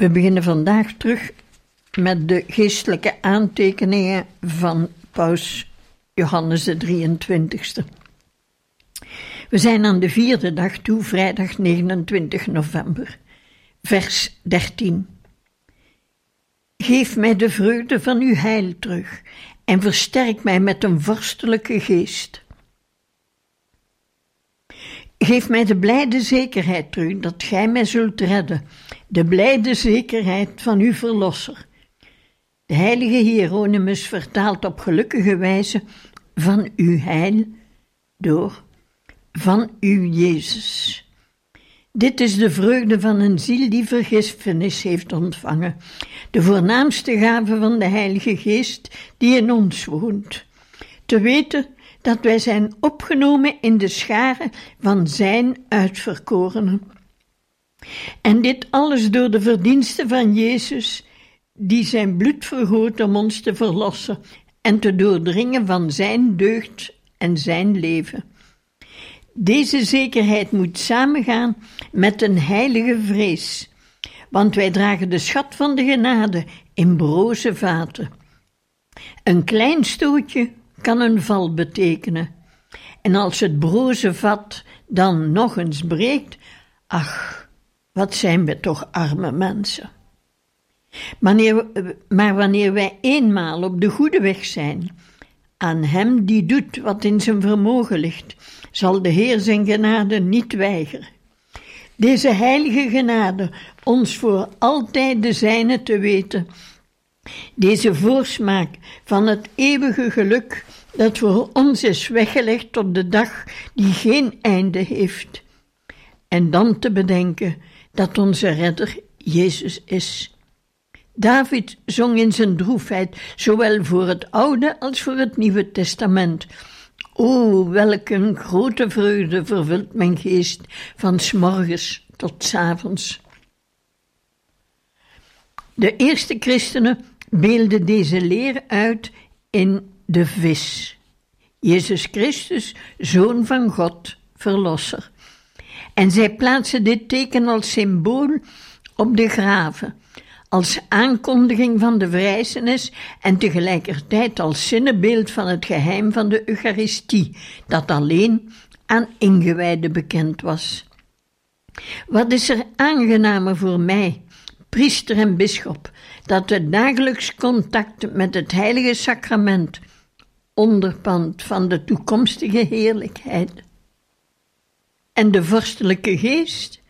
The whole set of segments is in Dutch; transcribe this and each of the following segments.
We beginnen vandaag terug met de geestelijke aantekeningen van Paus Johannes de 23ste. We zijn aan de vierde dag toe, vrijdag 29 november, vers 13. Geef mij de vreugde van uw heil terug en versterk mij met een vorstelijke geest. Geef mij de blijde zekerheid terug dat gij mij zult redden, de blijde zekerheid van uw verlosser. De heilige Hieronymus vertaalt op gelukkige wijze van uw heil door van uw Jezus. Dit is de vreugde van een ziel die vergiffenis heeft ontvangen, de voornaamste gave van de Heilige Geest die in ons woont. Te weten dat wij zijn opgenomen in de scharen van Zijn uitverkorenen. En dit alles door de verdiensten van Jezus, die zijn bloed vergoot om ons te verlossen en te doordringen van Zijn deugd en Zijn leven. Deze zekerheid moet samengaan met een heilige vrees, want wij dragen de schat van de genade in broze vaten. Een klein stootje kan een val betekenen. En als het broze vat dan nog eens breekt, ach, wat zijn we toch arme mensen. Wanneer, maar wanneer wij eenmaal op de goede weg zijn, aan Hem die doet wat in zijn vermogen ligt, zal de Heer zijn genade niet weigeren. Deze heilige genade, ons voor altijd de zijne te weten, deze voorsmaak van het eeuwige geluk dat voor ons is weggelegd tot de dag die geen einde heeft. En dan te bedenken dat onze redder Jezus is. David zong in zijn droefheid, zowel voor het Oude als voor het Nieuwe Testament. O, welk een grote vreugde vervult mijn geest van s morgens tot s avonds. De eerste christenen beelden deze leer uit in de vis. Jezus Christus, Zoon van God, Verlosser. En zij plaatsen dit teken als symbool op de graven, als aankondiging van de vrijzenis en tegelijkertijd als zinnebeeld van het geheim van de Eucharistie, dat alleen aan ingewijden bekend was. Wat is er aangenamer voor mij, priester en bisschop, dat het dagelijks contact met het heilige sacrament, onderpand van de toekomstige heerlijkheid, en de vorstelijke geest,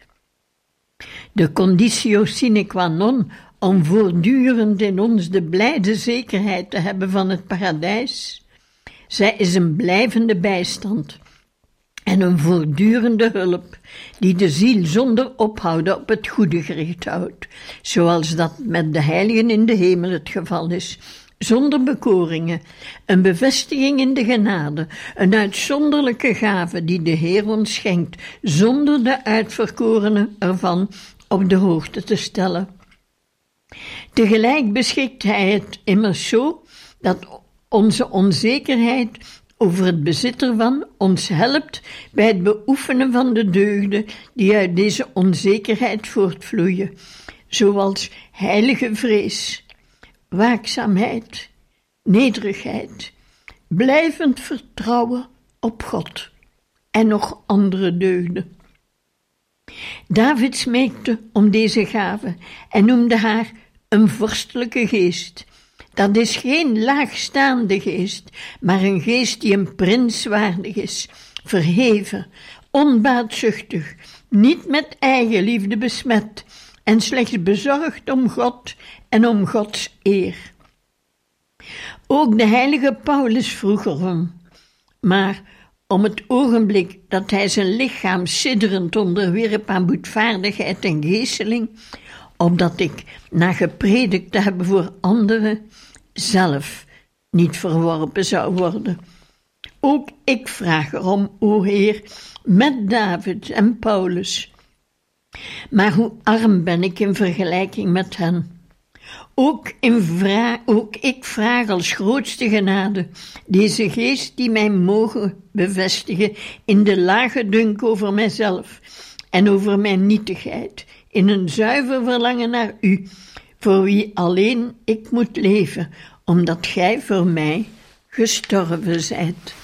de conditio sine qua non om voortdurend in ons de blijde zekerheid te hebben van het paradijs. Zij is een blijvende bijstand en een voortdurende hulp die de ziel zonder ophouden op het goede gericht houdt, zoals dat met de heiligen in de hemel het geval is, zonder bekoringen, een bevestiging in de genade, een uitzonderlijke gave die de Heer ons schenkt, zonder de uitverkorenen ervan op de hoogte te stellen. Tegelijk beschikt Hij het immers zo dat onze onzekerheid over het bezit ervan ons helpt bij het beoefenen van de deugden die uit deze onzekerheid voortvloeien, zoals heilige vrees, waakzaamheid, nederigheid, blijvend vertrouwen op God en nog andere deugden. David smeekte om deze gave en noemde haar een vorstelijke geest. Dat is geen laagstaande geest, maar een geest die een prins waardig is, verheven, onbaatzuchtig, niet met eigenliefde besmet en slechts bezorgd om God en om Gods eer. Ook de heilige Paulus vroeg erom, maar om het ogenblik dat hij zijn lichaam sidderend onderwierp aan boetvaardigheid en geesteling, opdat ik, na gepredikt te hebben voor anderen, zelf niet verworpen zou worden. Ook ik vraag erom, o Heer, met David en Paulus. Maar hoe arm ben ik in vergelijking met hen. Ook, in ook ik vraag als grootste genade deze geest die mij mogen bevestigen in de lage dunk over mijzelf en over mijn nietigheid, in een zuiver verlangen naar u, voor wie alleen ik moet leven, omdat gij voor mij gestorven zijt.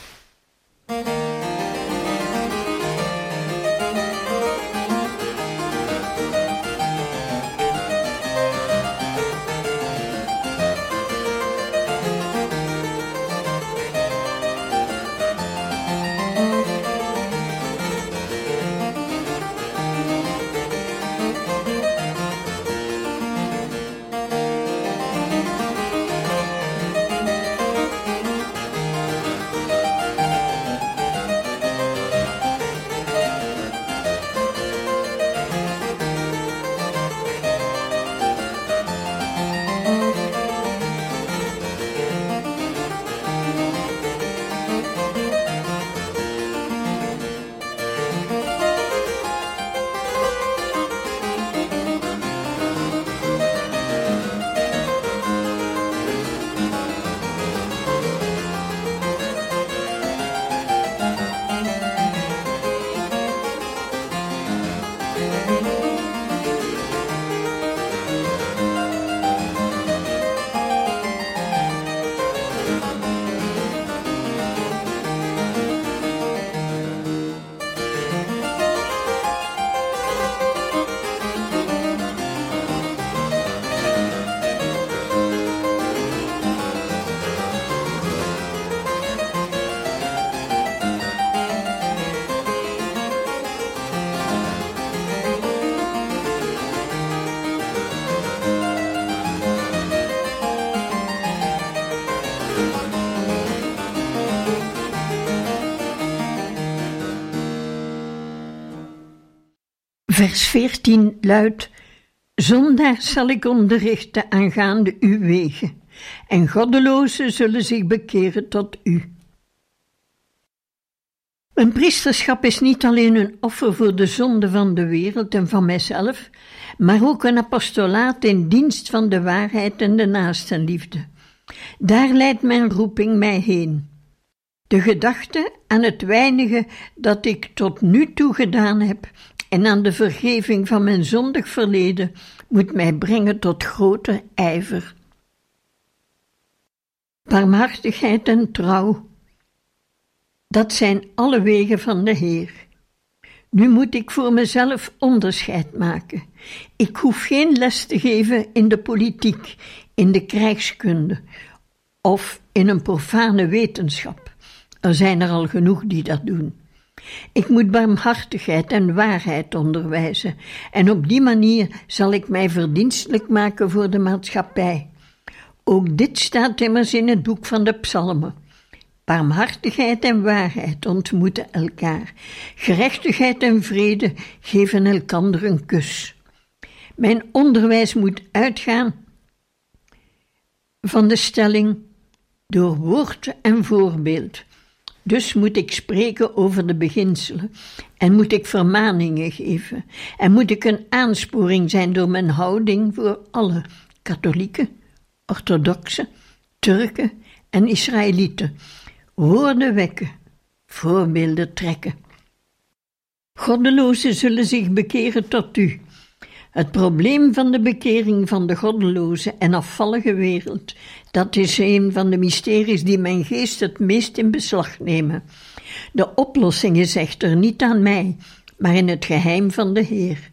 Vers 14 luidt: Zondaar zal ik onderrichten aangaande uw wegen, en goddelozen zullen zich bekeren tot u. Een priesterschap is niet alleen een offer voor de zonde van de wereld en van mijzelf, maar ook een apostolaat in dienst van de waarheid en de naastenliefde. Daar leidt mijn roeping mij heen. De gedachte aan het weinige dat ik tot nu toe gedaan heb, en aan de vergeving van mijn zondig verleden moet mij brengen tot grote ijver. Barmhartigheid en trouw, dat zijn alle wegen van de Heer. Nu moet ik voor mezelf onderscheid maken. Ik hoef geen les te geven in de politiek, in de krijgskunde of in een profane wetenschap. Er zijn er al genoeg die dat doen. Ik moet barmhartigheid en waarheid onderwijzen, en op die manier zal ik mij verdienstelijk maken voor de maatschappij. Ook dit staat immers in het boek van de Psalmen. Barmhartigheid en waarheid ontmoeten elkaar. Gerechtigheid en vrede geven elkander een kus. Mijn onderwijs moet uitgaan van de stelling door woord en voorbeeld. Dus moet ik spreken over de beginselen en moet ik vermaningen geven en moet ik een aansporing zijn door mijn houding voor alle katholieken, orthodoxen, Turken en Israëlieten. Woorden wekken, voorbeelden trekken. Goddelozen zullen zich bekeren tot u het probleem van de bekering van de goddeloze en afvallige wereld, dat is een van de mysteries die mijn geest het meest in beslag nemen. De oplossing is echter niet aan mij, maar in het geheim van de Heer.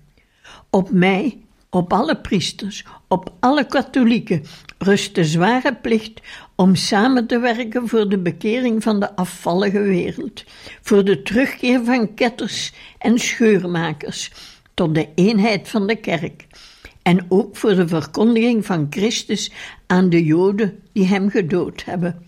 Op mij, op alle priesters, op alle katholieken rust de zware plicht om samen te werken voor de bekering van de afvallige wereld, voor de terugkeer van ketters en scheurmakers tot de eenheid van de kerk en ook voor de verkondiging van Christus aan de Joden die hem gedood hebben.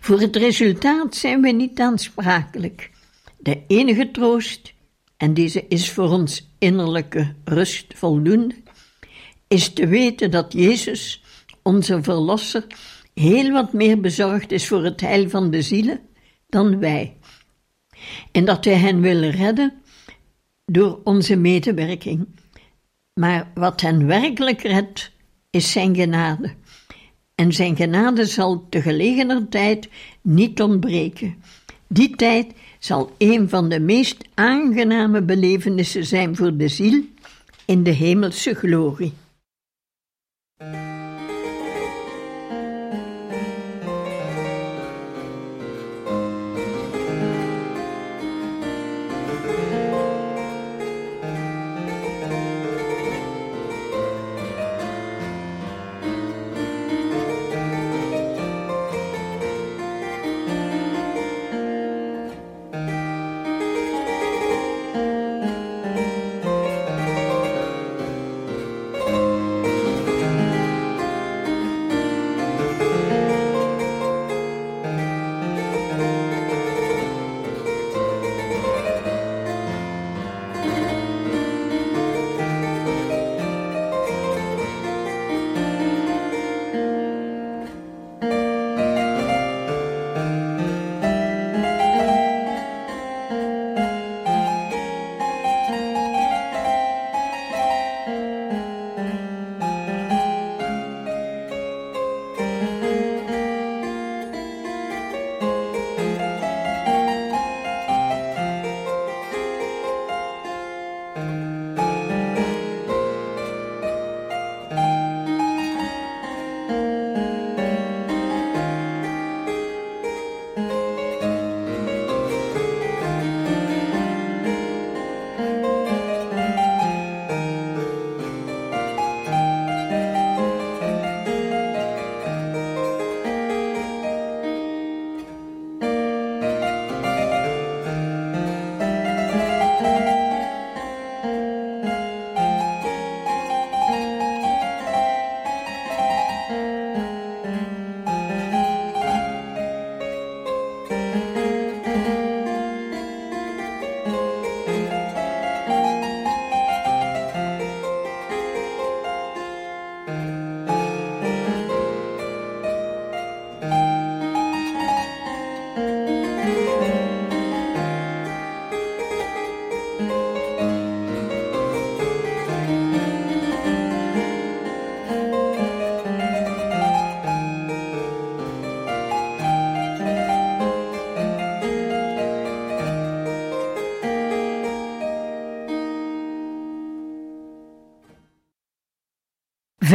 Voor het resultaat zijn we niet aansprakelijk. De enige troost, en deze is voor ons innerlijke rust voldoende, is te weten dat Jezus, onze Verlosser, heel wat meer bezorgd is voor het heil van de zielen dan wij. En dat Hij hen wil redden door onze medewerking. Maar wat hen werkelijk redt, is Zijn genade. En Zijn genade zal te gelegener tijd niet ontbreken. Die tijd zal een van de meest aangename belevenissen zijn voor de ziel in de hemelse glorie.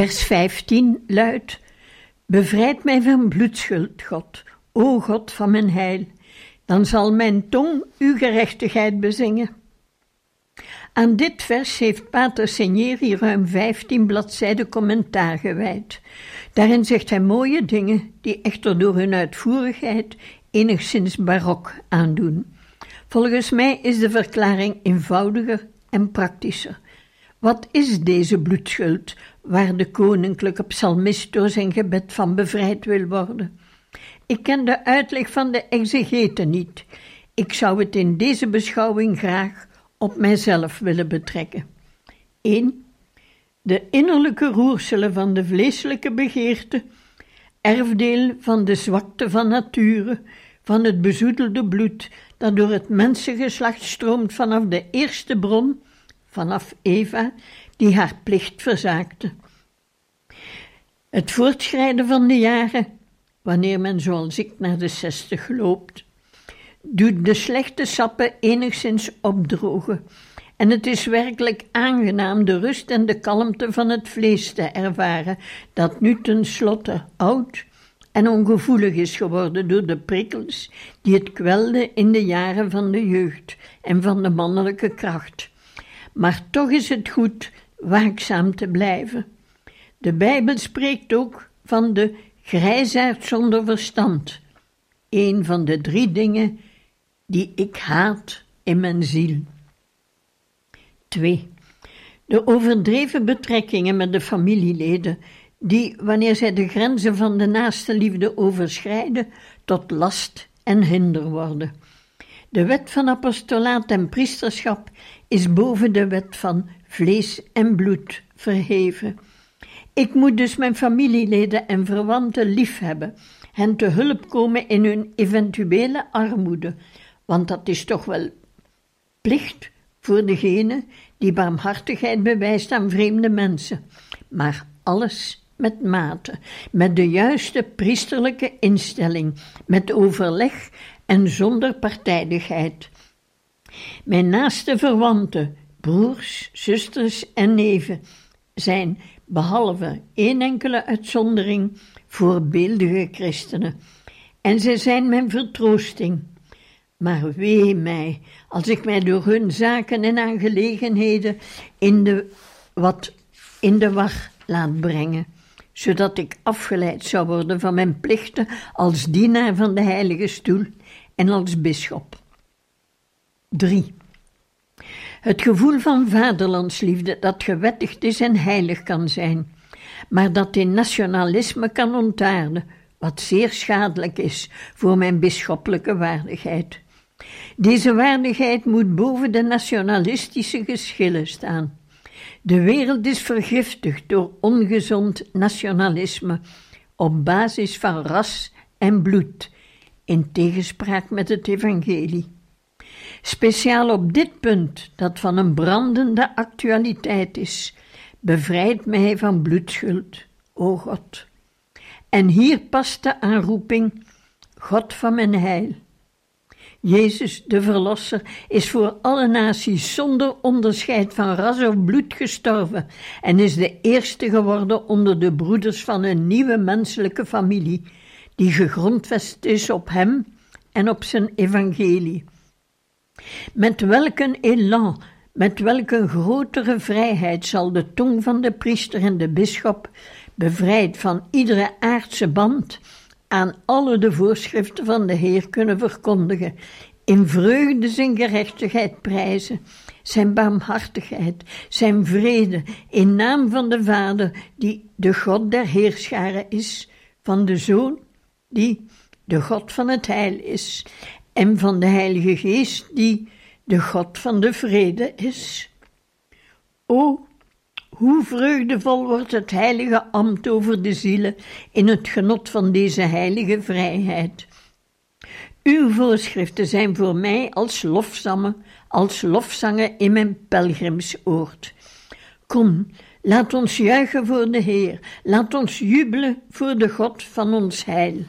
Vers 15 luidt: Bevrijd mij van bloedschuld, God, o God van mijn heil, dan zal mijn tong uw gerechtigheid bezingen. Aan dit vers heeft Pater Senieri ruim 15 bladzijden commentaar gewijd. Daarin zegt hij mooie dingen die echter door hun uitvoerigheid enigszins barok aandoen. Volgens mij is de verklaring eenvoudiger en praktischer. Wat is deze bloedschuld waar de koninklijke psalmist door zijn gebed van bevrijd wil worden? Ik ken de uitleg van de exegete niet. Ik zou het in deze beschouwing graag op mijzelf willen betrekken. 1. De innerlijke roerselen van de vleeselijke begeerte, erfdeel van de zwakte van nature, van het bezoedelde bloed dat door het mensengeslacht stroomt vanaf de eerste bron vanaf Eva, die haar plicht verzaakte. Het voortschrijden van de jaren, wanneer men zoals ik naar de zestig loopt, doet de slechte sappen enigszins opdrogen. En het is werkelijk aangenaam de rust en de kalmte van het vlees te ervaren, dat nu tenslotte oud en ongevoelig is geworden door de prikkels die het kwelden in de jaren van de jeugd en van de mannelijke kracht maar toch is het goed waakzaam te blijven. De Bijbel spreekt ook van de grijsaard zonder verstand, een van de drie dingen die ik haat in mijn ziel. 2. De overdreven betrekkingen met de familieleden die, wanneer zij de grenzen van de naaste liefde overschrijden, tot last en hinder worden. De wet van apostolaat en priesterschap is boven de wet van vlees en bloed verheven. Ik moet dus mijn familieleden en verwanten liefhebben, hen te hulp komen in hun eventuele armoede, want dat is toch wel plicht voor degene die barmhartigheid bewijst aan vreemde mensen. Maar alles met mate, met de juiste priesterlijke instelling, met overleg en zonder partijdigheid. Mijn naaste verwanten, broers, zusters en neven, zijn, behalve één enkele uitzondering, voorbeeldige christenen. En zij zijn mijn vertroosting. Maar wee mij, als ik mij door hun zaken en aangelegenheden in de, wat in de war laat brengen, zodat ik afgeleid zou worden van mijn plichten als dienaar van de Heilige Stoel en als bisschop. 3. Het gevoel van vaderlandsliefde dat gewettigd is en heilig kan zijn, maar dat in nationalisme kan ontaarden, wat zeer schadelijk is voor mijn bisschoppelijke waardigheid. Deze waardigheid moet boven de nationalistische geschillen staan. De wereld is vergiftigd door ongezond nationalisme op basis van ras en bloed, in tegenspraak met het evangelie. Speciaal op dit punt, dat van een brandende actualiteit is, bevrijd mij van bloedschuld, o God. En hier past de aanroeping, God van mijn heil. Jezus, de Verlosser, is voor alle naties zonder onderscheid van ras of bloed gestorven en is de eerste geworden onder de broeders van een nieuwe menselijke familie, die gegrondvest is op Hem en op zijn evangelie. Met welk een elan, met welk grotere vrijheid zal de tong van de priester en de bisschop, bevrijd van iedere aardse band, aan alle de voorschriften van de Heer kunnen verkondigen, in vreugde zijn gerechtigheid prijzen, zijn barmhartigheid, zijn vrede, in naam van de Vader, die de God der Heerscharen is, van de Zoon, die de God van het heil is, en van de Heilige Geest, die de God van de vrede is. O, hoe vreugdevol wordt het heilige ambt over de zielen in het genot van deze heilige vrijheid. Uw voorschriften zijn voor mij als lofzangen, als lofzangen in mijn pelgrimsoord. Kom, laat ons juichen voor de Heer, laat ons jubelen voor de God van ons heil.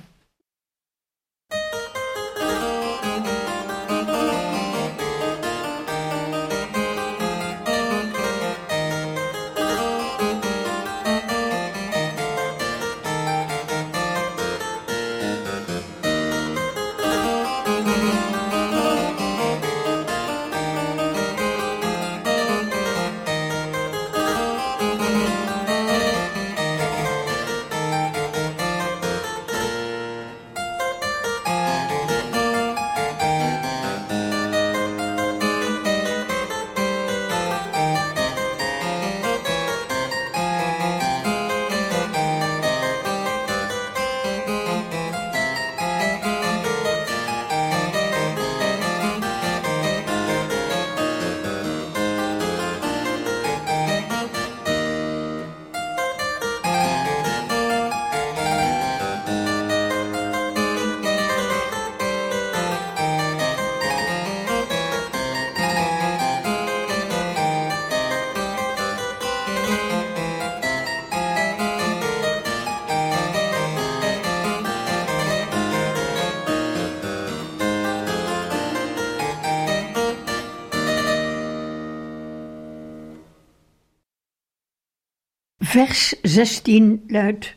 Vers 16 luidt: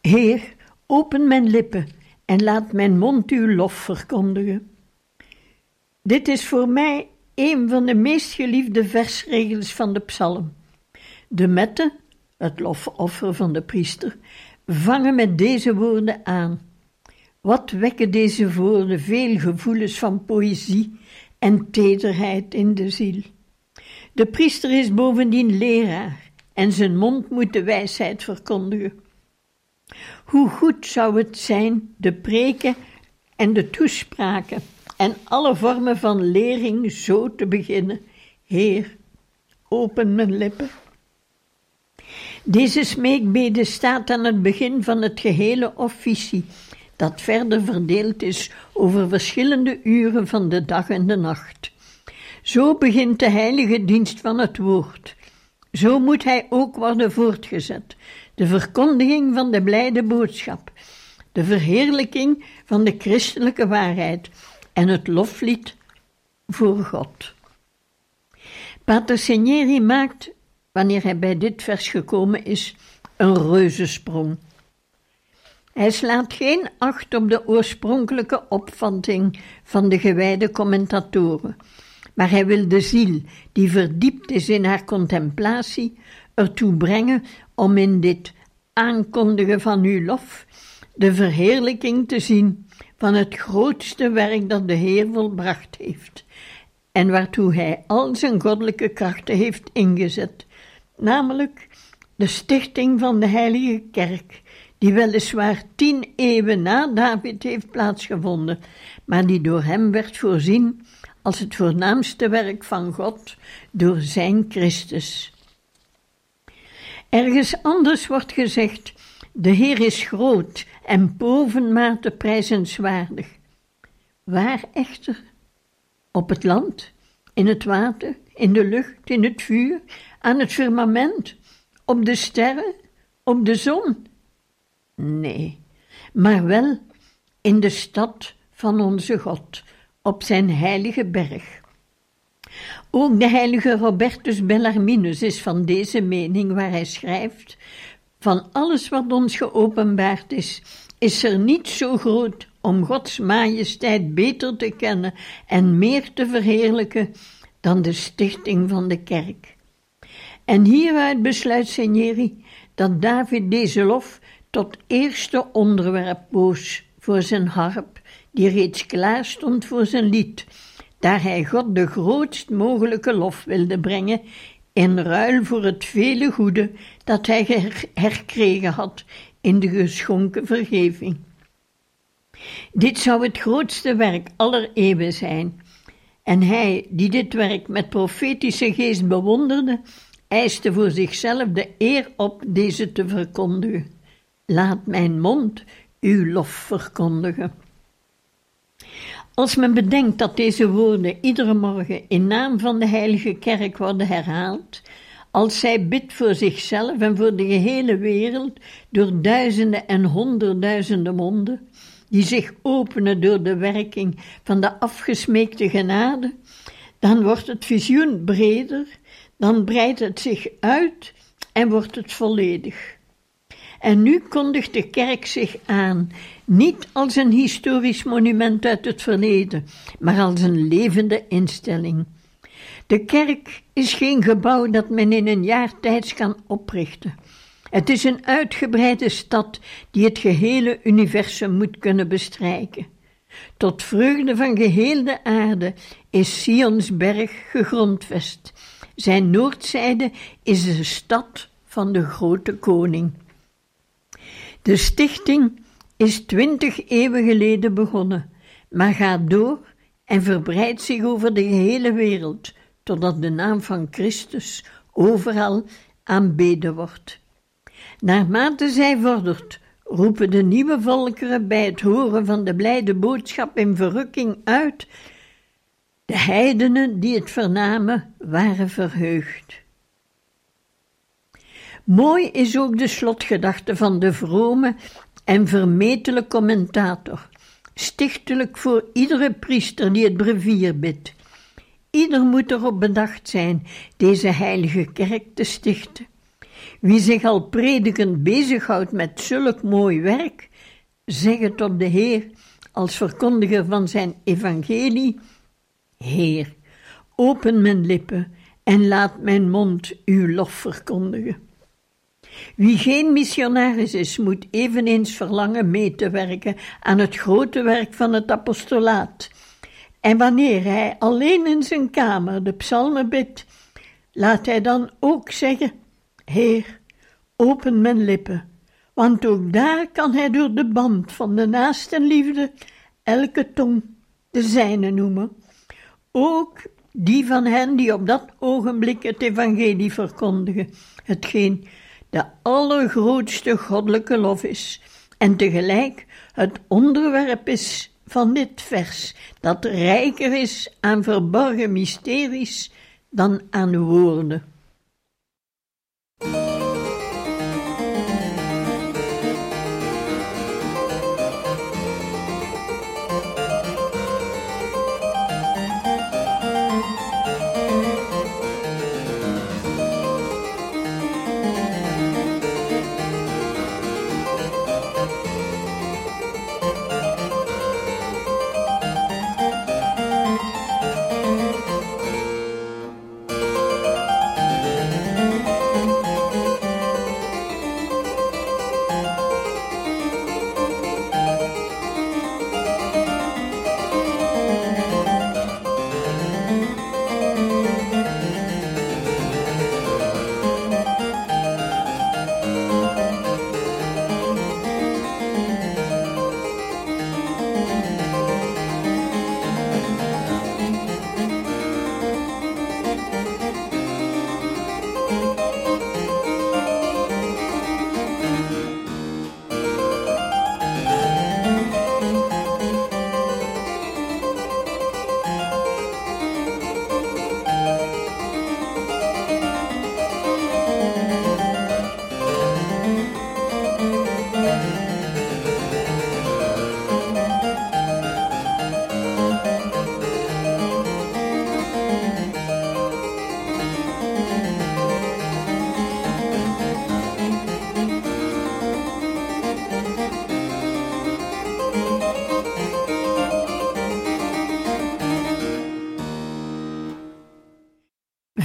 Heer, open mijn lippen en laat mijn mond uw lof verkondigen. Dit is voor mij een van de meest geliefde versregels van de psalm. De metten, het lofoffer van de priester, vangen met deze woorden aan. Wat wekken deze woorden veel gevoelens van poëzie en tederheid in de ziel. De priester is bovendien leraar en zijn mond moet de wijsheid verkondigen. Hoe goed zou het zijn de preken en de toespraken en alle vormen van lering zo te beginnen. Heer, open mijn lippen. Deze smeekbede staat aan het begin van het gehele officie, dat verder verdeeld is over verschillende uren van de dag en de nacht. Zo begint de heilige dienst van het woord. Zo moet hij ook worden voortgezet. De verkondiging van de blijde boodschap, de verheerlijking van de christelijke waarheid en het loflied voor God. Pater Segneri maakt, wanneer hij bij dit vers gekomen is, een reuzensprong. Hij slaat geen acht op de oorspronkelijke opvatting van de gewijde commentatoren, maar hij wil de ziel, die verdiept is in haar contemplatie, ertoe brengen om in dit aankondigen van uw lof de verheerlijking te zien van het grootste werk dat de Heer volbracht heeft en waartoe Hij al zijn goddelijke krachten heeft ingezet, namelijk de stichting van de Heilige Kerk, die weliswaar tien eeuwen na David heeft plaatsgevonden, maar die door hem werd voorzien als het voornaamste werk van God door zijn Christus. Ergens anders wordt gezegd: De Heer is groot en bovenmate prijzenswaardig. Waar echter? Op het land, in het water, in de lucht, in het vuur, aan het firmament, op de sterren, op de zon? Nee, maar wel in de stad van onze God, op zijn heilige berg. Ook de heilige Robertus Bellarminus is van deze mening waar hij schrijft: Van alles wat ons geopenbaard is, is er niet zo groot om Gods majesteit beter te kennen en meer te verheerlijken dan de stichting van de kerk. En hieruit besluit Signeri dat David deze lof tot eerste onderwerp boos voor zijn harp, die reeds klaar stond voor zijn lied, daar hij God de grootst mogelijke lof wilde brengen, in ruil voor het vele goede dat hij herkregen had in de geschonken vergeving. Dit zou het grootste werk aller eeuwen zijn, en hij, die dit werk met profetische geest bewonderde, eiste voor zichzelf de eer op deze te verkondigen. Laat mijn mond uw lof verkondigen. Als men bedenkt dat deze woorden iedere morgen in naam van de Heilige Kerk worden herhaald, als zij bidt voor zichzelf en voor de gehele wereld door duizenden en honderdduizenden monden, die zich openen door de werking van de afgesmeekte genade, dan wordt het visioen breder, dan breidt het zich uit en wordt het volledig. En nu kondigt de kerk zich aan, niet als een historisch monument uit het verleden, maar als een levende instelling. De kerk is geen gebouw dat men in een jaar tijds kan oprichten. Het is een uitgebreide stad die het gehele universum moet kunnen bestrijken. Tot vreugde van geheel de aarde is Sions berg gegrondvest. Zijn noordzijde is de stad van de grote koning. De stichting is twintig eeuwen geleden begonnen, maar gaat door en verbreidt zich over de gehele wereld, totdat de naam van Christus overal aanbeden wordt. Naarmate zij vordert, roepen de nieuwe volkeren bij het horen van de blijde boodschap in verrukking uit. De heidenen die het vernamen waren verheugd. Mooi is ook de slotgedachte van de vrome en vermetele commentator, stichtelijk voor iedere priester die het brevier bidt. Ieder moet erop bedacht zijn deze heilige kerk te stichten. Wie zich al predikend bezighoudt met zulk mooi werk, zeg het op de Heer als verkondiger van zijn evangelie: Heer, open mijn lippen en laat mijn mond uw lof verkondigen. Wie geen missionaris is, moet eveneens verlangen mee te werken aan het grote werk van het apostolaat. En wanneer hij alleen in zijn kamer de psalmen bidt, laat hij dan ook zeggen: Heer, open mijn lippen, want ook daar kan hij door de band van de naastenliefde elke tong de zijne noemen. Ook die van hen die op dat ogenblik het evangelie verkondigen, hetgeen de allergrootste goddelijke lof is en tegelijk het onderwerp is van dit vers, dat rijker is aan verborgen mysteries dan aan woorden.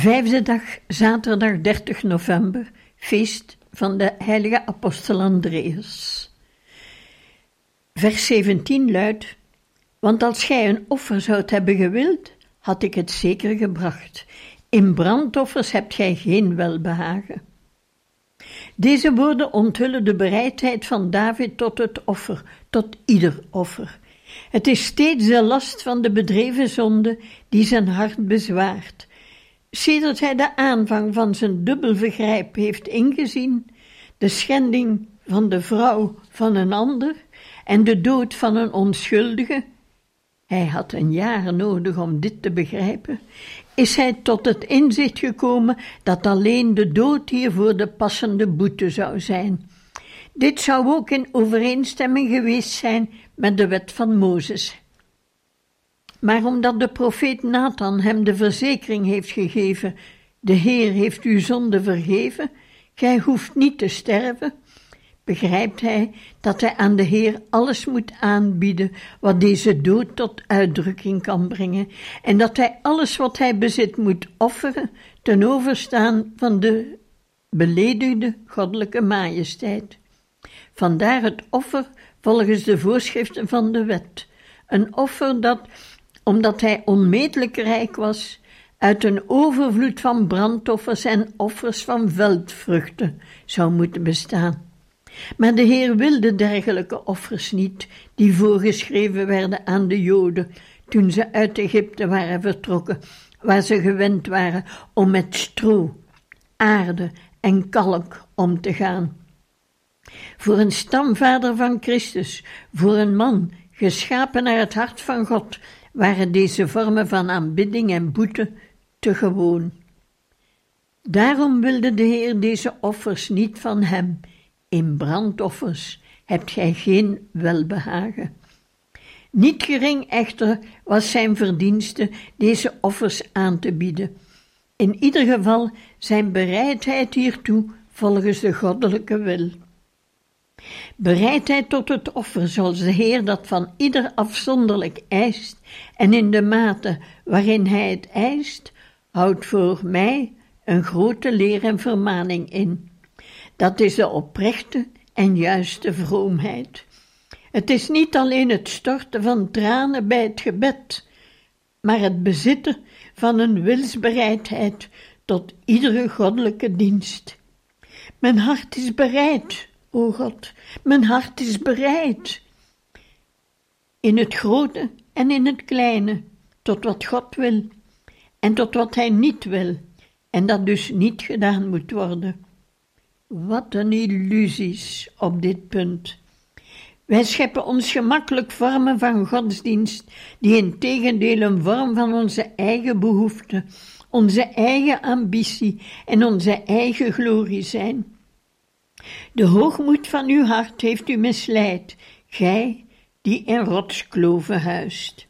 'Vijfde dag, zaterdag 30 november, feest van de heilige apostel Andreas. Vers 17 luidt: Want als gij een offer zoudt hebben gewild, had ik het zeker gebracht. In brandoffers hebt gij geen welbehagen. Deze woorden onthullen de bereidheid van David tot het offer, tot ieder offer. Het is steeds de last van de bedreven zonde die zijn hart bezwaart Sedert hij de aanvang van zijn dubbel vergrijp heeft ingezien, de schending van de vrouw van een ander en de dood van een onschuldige, hij had een jaar nodig om dit te begrijpen, is hij tot het inzicht gekomen dat alleen de dood hiervoor de passende boete zou zijn. Dit zou ook in overeenstemming geweest zijn met de wet van Mozes. Maar omdat de profeet Nathan hem de verzekering heeft gegeven: De Heer heeft uw zonde vergeven, gij hoeft niet te sterven, begrijpt hij dat hij aan de Heer alles moet aanbieden wat deze dood tot uitdrukking kan brengen, en dat hij alles wat hij bezit moet offeren ten overstaan van de beledigde goddelijke majesteit. Vandaar het offer volgens de voorschriften van de wet. Een offer dat omdat hij onmetelijk rijk was, uit een overvloed van brandoffers en offers van veldvruchten zou moeten bestaan. Maar de Heer wilde dergelijke offers niet, die voorgeschreven werden aan de Joden toen ze uit Egypte waren vertrokken, waar ze gewend waren om met stro, aarde en kalk om te gaan. Voor een stamvader van Christus, voor een man geschapen naar het hart van God, waren deze vormen van aanbidding en boete te gewoon. Daarom wilde de Heer deze offers niet van hem. In brandoffers hebt gij geen welbehagen. Niet gering echter was zijn verdienste deze offers aan te bieden. In ieder geval zijn bereidheid hiertoe volgens de goddelijke wil. Bereidheid tot het offer, zoals de Heer dat van ieder afzonderlijk eist, en in de mate waarin Hij het eist, houdt voor mij een grote leer en vermaning in. Dat is de oprechte en juiste vroomheid. Het is niet alleen het storten van tranen bij het gebed, maar het bezitten van een wilsbereidheid tot iedere goddelijke dienst. Mijn hart is bereid o God, mijn hart is bereid. In het grote en in het kleine, tot wat God wil en tot wat Hij niet wil, en dat dus niet gedaan moet worden. Wat een illusies op dit punt. Wij scheppen ons gemakkelijk vormen van godsdienst, die in tegendeel een vorm van onze eigen behoeften, onze eigen ambitie en onze eigen glorie zijn. De hoogmoed van uw hart heeft u misleid, gij die in rotskloven huist.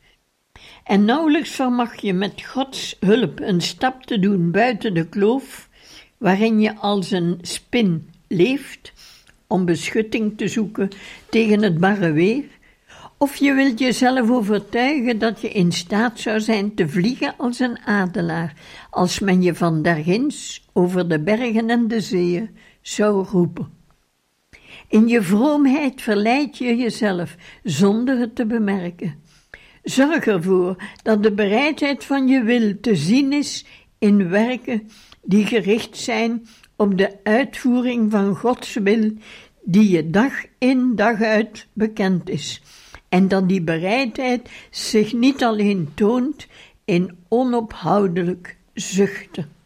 En nauwelijks vermag je met Gods hulp een stap te doen buiten de kloof, waarin je als een spin leeft, om beschutting te zoeken tegen het barre weer, of je wilt jezelf overtuigen dat je in staat zou zijn te vliegen als een adelaar, als men je van daarginds over de bergen en de zeeën zou roepen. In je vroomheid verleid je jezelf zonder het te bemerken. Zorg ervoor dat de bereidheid van je wil te zien is in werken die gericht zijn op de uitvoering van Gods wil, die je dag in dag uit bekend is, en dat die bereidheid zich niet alleen toont in onophoudelijk zuchten.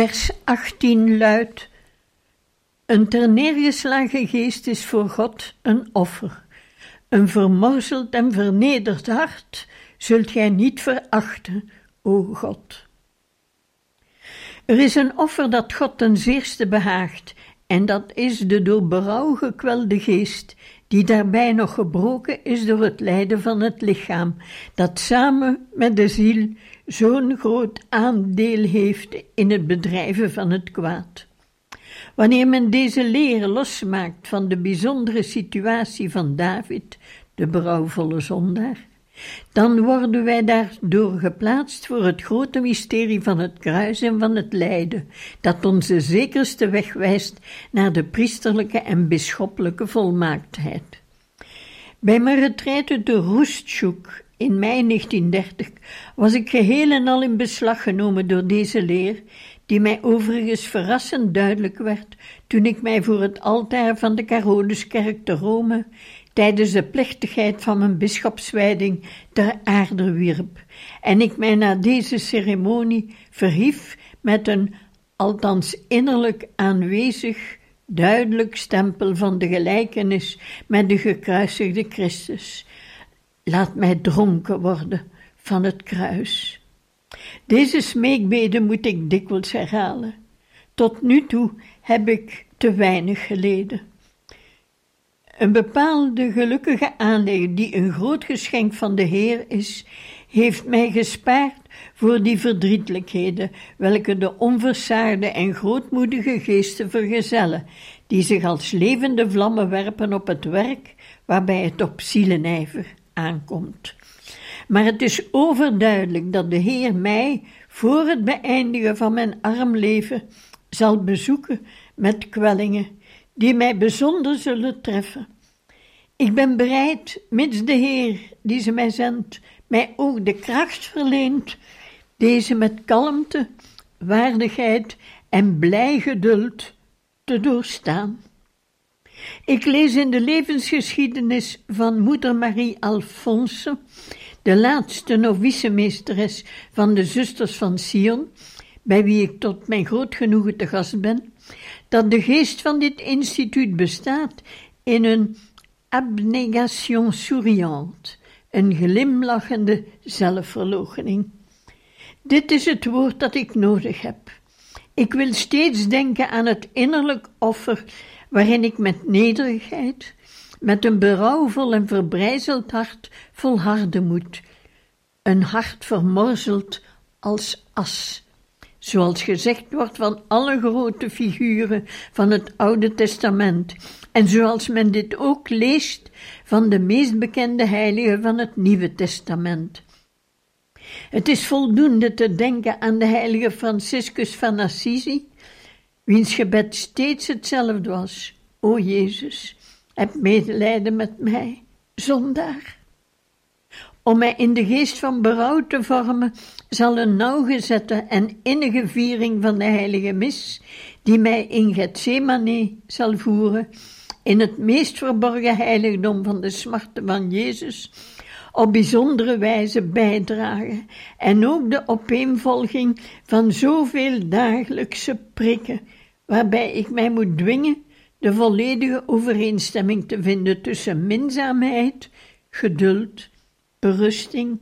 Vers 18 luidt: Een terneergeslagen geest is voor God een offer. Een vermorzeld en vernederd hart zult gij niet verachten, o God. Er is een offer dat God ten zeerste behaagt, en dat is de door berouw gekwelde geest, die daarbij nog gebroken is door het lijden van het lichaam, dat samen met de ziel zo'n groot aandeel heeft in het bedrijven van het kwaad. Wanneer men deze leer losmaakt van de bijzondere situatie van David, de berouwvolle zondaar, dan worden wij daardoor geplaatst voor het grote mysterie van het kruis en van het lijden, dat onze zekerste weg wijst naar de priesterlijke en bisschoppelijke volmaaktheid. Bij mijn retraite de Roestjoek in mei 1930 was ik geheel en al in beslag genomen door deze leer, die mij overigens verrassend duidelijk werd toen ik mij voor het altaar van de Caroluskerk te Rome tijdens de plechtigheid van mijn bischopswijding ter aarde wierp en ik mij na deze ceremonie verhief met een, althans innerlijk aanwezig, duidelijk stempel van de gelijkenis met de gekruisigde Christus. Laat mij dronken worden van het kruis. Deze smeekbede moet ik dikwijls herhalen. Tot nu toe heb ik te weinig geleden. Een bepaalde gelukkige aanleg, die een groot geschenk van de Heer is, heeft mij gespaard voor die verdrietelijkheden, welke de onversaarde en grootmoedige geesten vergezellen, die zich als levende vlammen werpen op het werk waarbij het op zielenijver aankomt. Maar het is overduidelijk dat de Heer mij voor het beëindigen van mijn arm leven zal bezoeken met kwellingen die mij bijzonder zullen treffen. Ik ben bereid, mits de Heer die ze mij zendt, mij ook de kracht verleent, deze met kalmte, waardigheid en blij geduld te doorstaan. Ik lees in de levensgeschiedenis van moeder Marie Alphonse, de laatste novicemeesteres van de zusters van Sion, bij wie ik tot mijn groot genoegen te gast ben, dat de geest van dit instituut bestaat in een abnégation souriante, een glimlachende zelfverloochening. Dit is het woord dat ik nodig heb. Ik wil steeds denken aan het innerlijk offer waarin ik met nederigheid, met een berouwvol en verbrijzeld hart volharden moet. Een hart vermorzeld als as, zoals gezegd wordt van alle grote figuren van het Oude Testament, en zoals men dit ook leest van de meest bekende heiligen van het Nieuwe Testament. Het is voldoende te denken aan de heilige Franciscus van Assisi, wiens gebed steeds hetzelfde was: O Jezus, heb medelijden met mij, zondaar. Om mij in de geest van berouw te vormen, zal een nauwgezette en innige viering van de heilige mis, die mij in Gethsemane zal voeren, in het meest verborgen heiligdom van de smarten van Jezus, op bijzondere wijze bijdragen en ook de opeenvolging van zoveel dagelijkse prikken, waarbij ik mij moet dwingen de volledige overeenstemming te vinden tussen minzaamheid, geduld, berusting,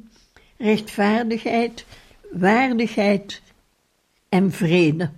rechtvaardigheid, waardigheid en vrede.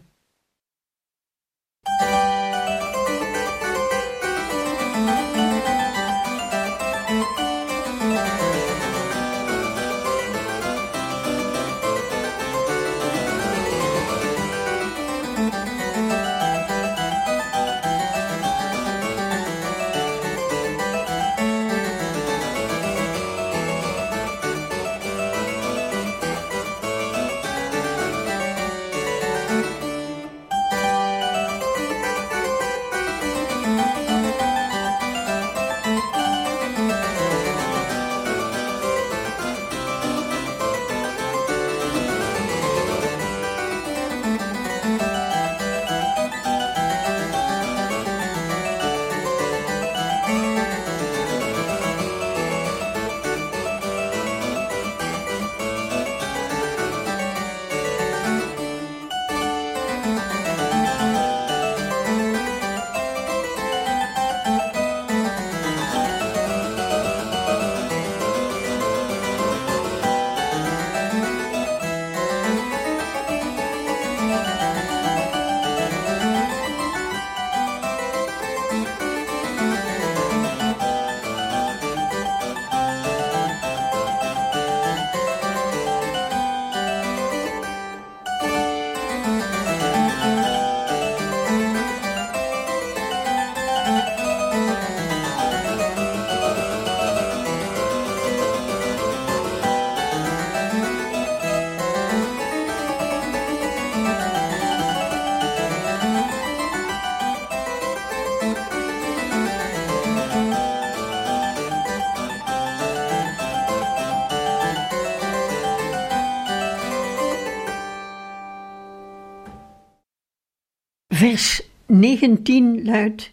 Vers 19 luidt: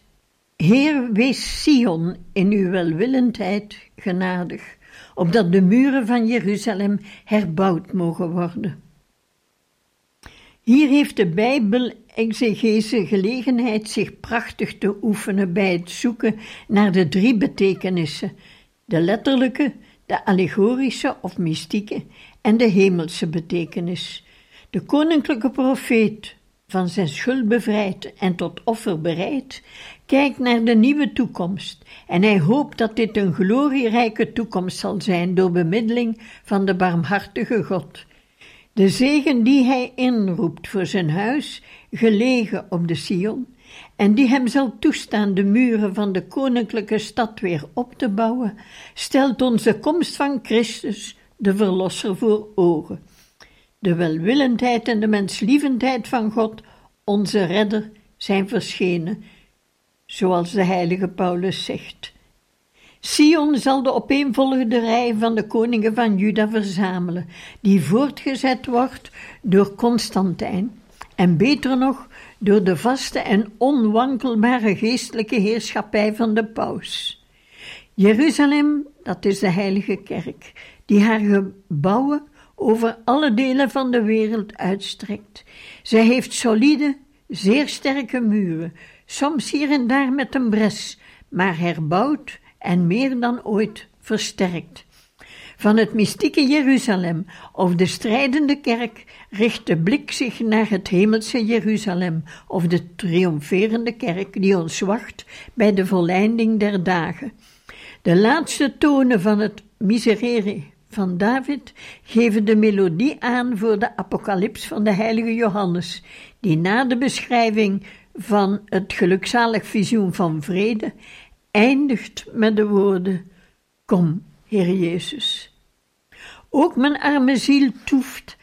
Heer, wees Sion in uw welwillendheid genadig, opdat de muren van Jeruzalem herbouwd mogen worden. Hier heeft de Bijbel-exegese gelegenheid zich prachtig te oefenen bij het zoeken naar de drie betekenissen: de letterlijke, de allegorische of mystieke en de hemelse betekenis. De koninklijke profeet, van zijn schuld bevrijd en tot offer bereid, kijkt naar de nieuwe toekomst en hij hoopt dat dit een glorierijke toekomst zal zijn door bemiddeling van de barmhartige God. De zegen die hij inroept voor zijn huis, gelegen op de Sion, en die hem zal toestaan de muren van de koninklijke stad weer op te bouwen, stelt onze komst van Christus, de Verlosser, voor ogen. De welwillendheid en de menslievendheid van God, onze Redder, zijn verschenen, zoals de heilige Paulus zegt. Sion zal de opeenvolgende rij van de koningen van Juda verzamelen, die voortgezet wordt door Constantijn, en beter nog door de vaste en onwankelbare geestelijke heerschappij van de paus. Jeruzalem, dat is de heilige kerk, die haar gebouwen over alle delen van de wereld uitstrekt. Zij heeft solide, zeer sterke muren, soms hier en daar met een bres, maar herbouwd en meer dan ooit versterkt. Van het mystieke Jeruzalem of de strijdende kerk richt de blik zich naar het hemelse Jeruzalem of de triomferende kerk die ons wacht bij de volleinding der dagen. De laatste tonen van het Miserere van David geven de melodie aan voor de apocalyps van de heilige Johannes, die na de beschrijving van het gelukzalig visioen van vrede eindigt met de woorden: Kom, Heer Jezus. Ook mijn arme ziel toeft,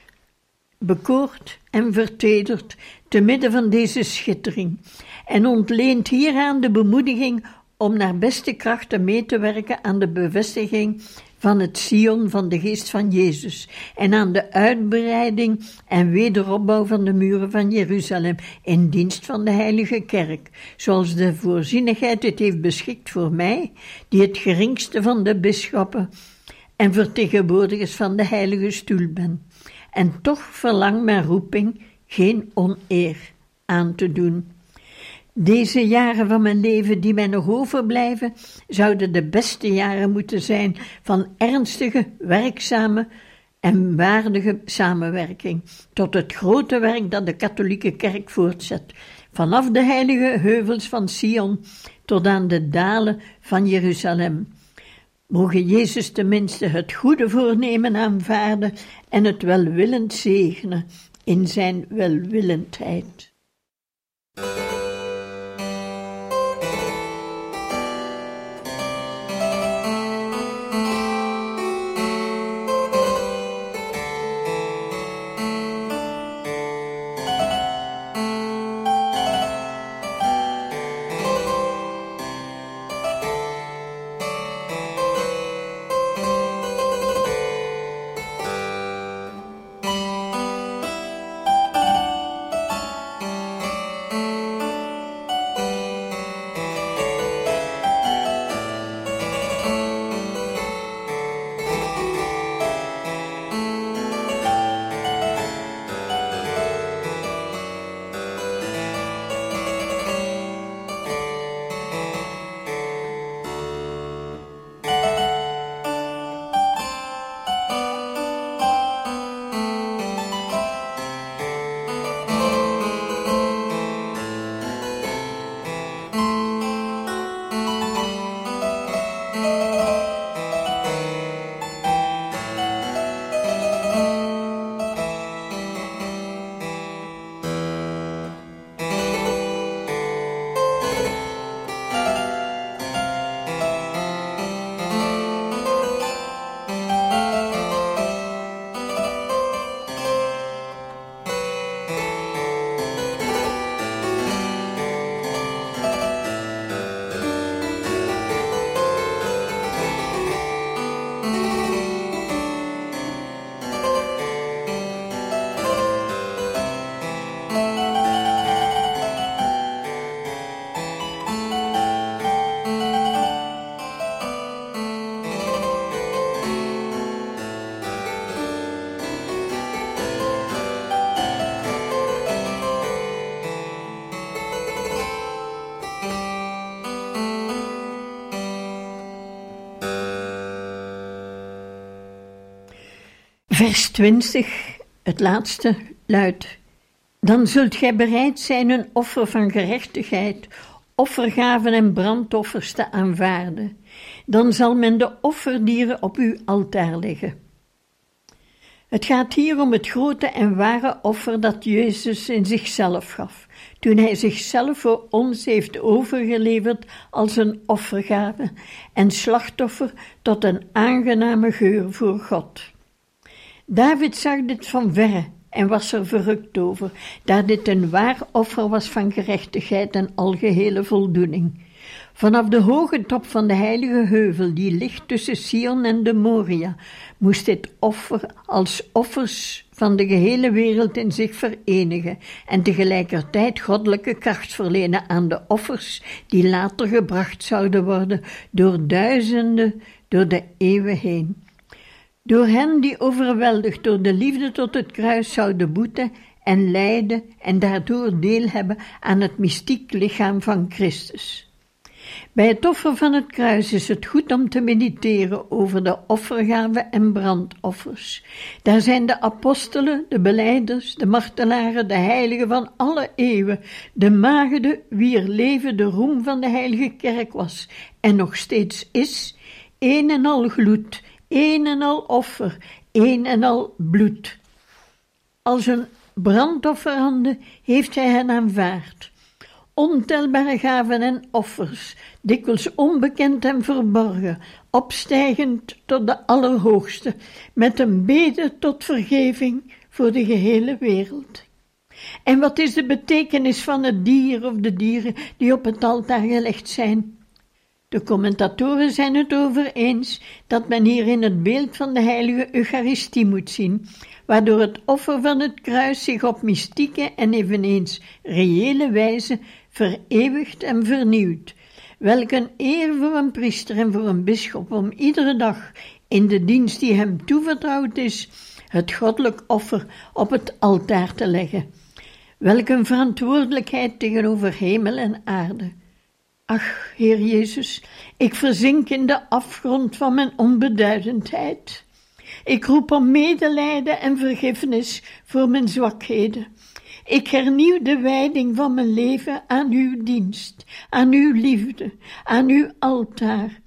bekoord en vertederd te midden van deze schittering en ontleent hieraan de bemoediging om naar beste krachten mee te werken aan de bevestiging van het Sion van de geest van Jezus en aan de uitbreiding en wederopbouw van de muren van Jeruzalem in dienst van de heilige kerk, zoals de voorzienigheid het heeft beschikt voor mij, die het geringste van de bisschoppen en vertegenwoordigers van de heilige stoel ben. En toch verlang mijn roeping geen oneer aan te doen. Deze jaren van mijn leven die mij nog overblijven, zouden de beste jaren moeten zijn van ernstige, werkzame en waardige samenwerking tot het grote werk dat de katholieke kerk voortzet, vanaf de heilige heuvels van Sion tot aan de dalen van Jeruzalem. Mogen Jezus tenminste het goede voornemen aanvaarden en het welwillend zegenen in zijn welwillendheid. Vers 20, het laatste, luidt: Dan zult gij bereid zijn een offer van gerechtigheid, offergaven en brandoffers te aanvaarden. Dan zal men de offerdieren op uw altaar leggen. Het gaat hier om het grote en ware offer dat Jezus in zichzelf gaf, toen hij zichzelf voor ons heeft overgeleverd als een offergave en slachtoffer tot een aangename geur voor God. David zag dit van verre en was er verrukt over, daar dit een waar offer was van gerechtigheid en algehele voldoening. Vanaf de hoge top van de heilige heuvel, die ligt tussen Sion en de Moria, moest dit offer als offers van de gehele wereld in zich verenigen en tegelijkertijd goddelijke kracht verlenen aan de offers die later gebracht zouden worden door duizenden door de eeuwen heen. Door hen die overweldigd door de liefde tot het kruis zouden boeten en lijden en daardoor deel hebben aan het mystiek lichaam van Christus. Bij het offer van het kruis is het goed om te mediteren over de offergaven en brandoffers. Daar zijn de apostelen, de beleiders, de martelaren, de heiligen van alle eeuwen, de maagden, wier leven de roem van de heilige kerk was en nog steeds is, een en al gloed, een en al offer, een en al bloed. Als een brandofferhande heeft hij hen aanvaard ontelbare gaven en offers, dikwijls onbekend en verborgen, opstijgend tot de Allerhoogste, met een bede tot vergeving voor de gehele wereld. En wat is de betekenis van het dier of de dieren die op het altaar gelegd zijn? De commentatoren zijn het over eens dat men hierin het beeld van de heilige Eucharistie moet zien, waardoor het offer van het kruis zich op mystieke en eveneens reële wijze vereeuwigd en vernieuwd. Welk een eer voor een priester en voor een bisschop om iedere dag in de dienst die hem toevertrouwd is, het goddelijk offer op het altaar te leggen. Welk een verantwoordelijkheid tegenover hemel en aarde. Ach, Heer Jezus, ik verzink in de afgrond van mijn onbeduidendheid. Ik roep om medelijden en vergiffenis voor mijn zwakheden. Ik hernieuw de wijding van mijn leven aan uw dienst, aan uw liefde, aan uw altaar.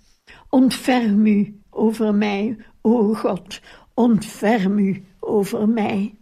Ontferm u over mij, o God, ontferm u over mij.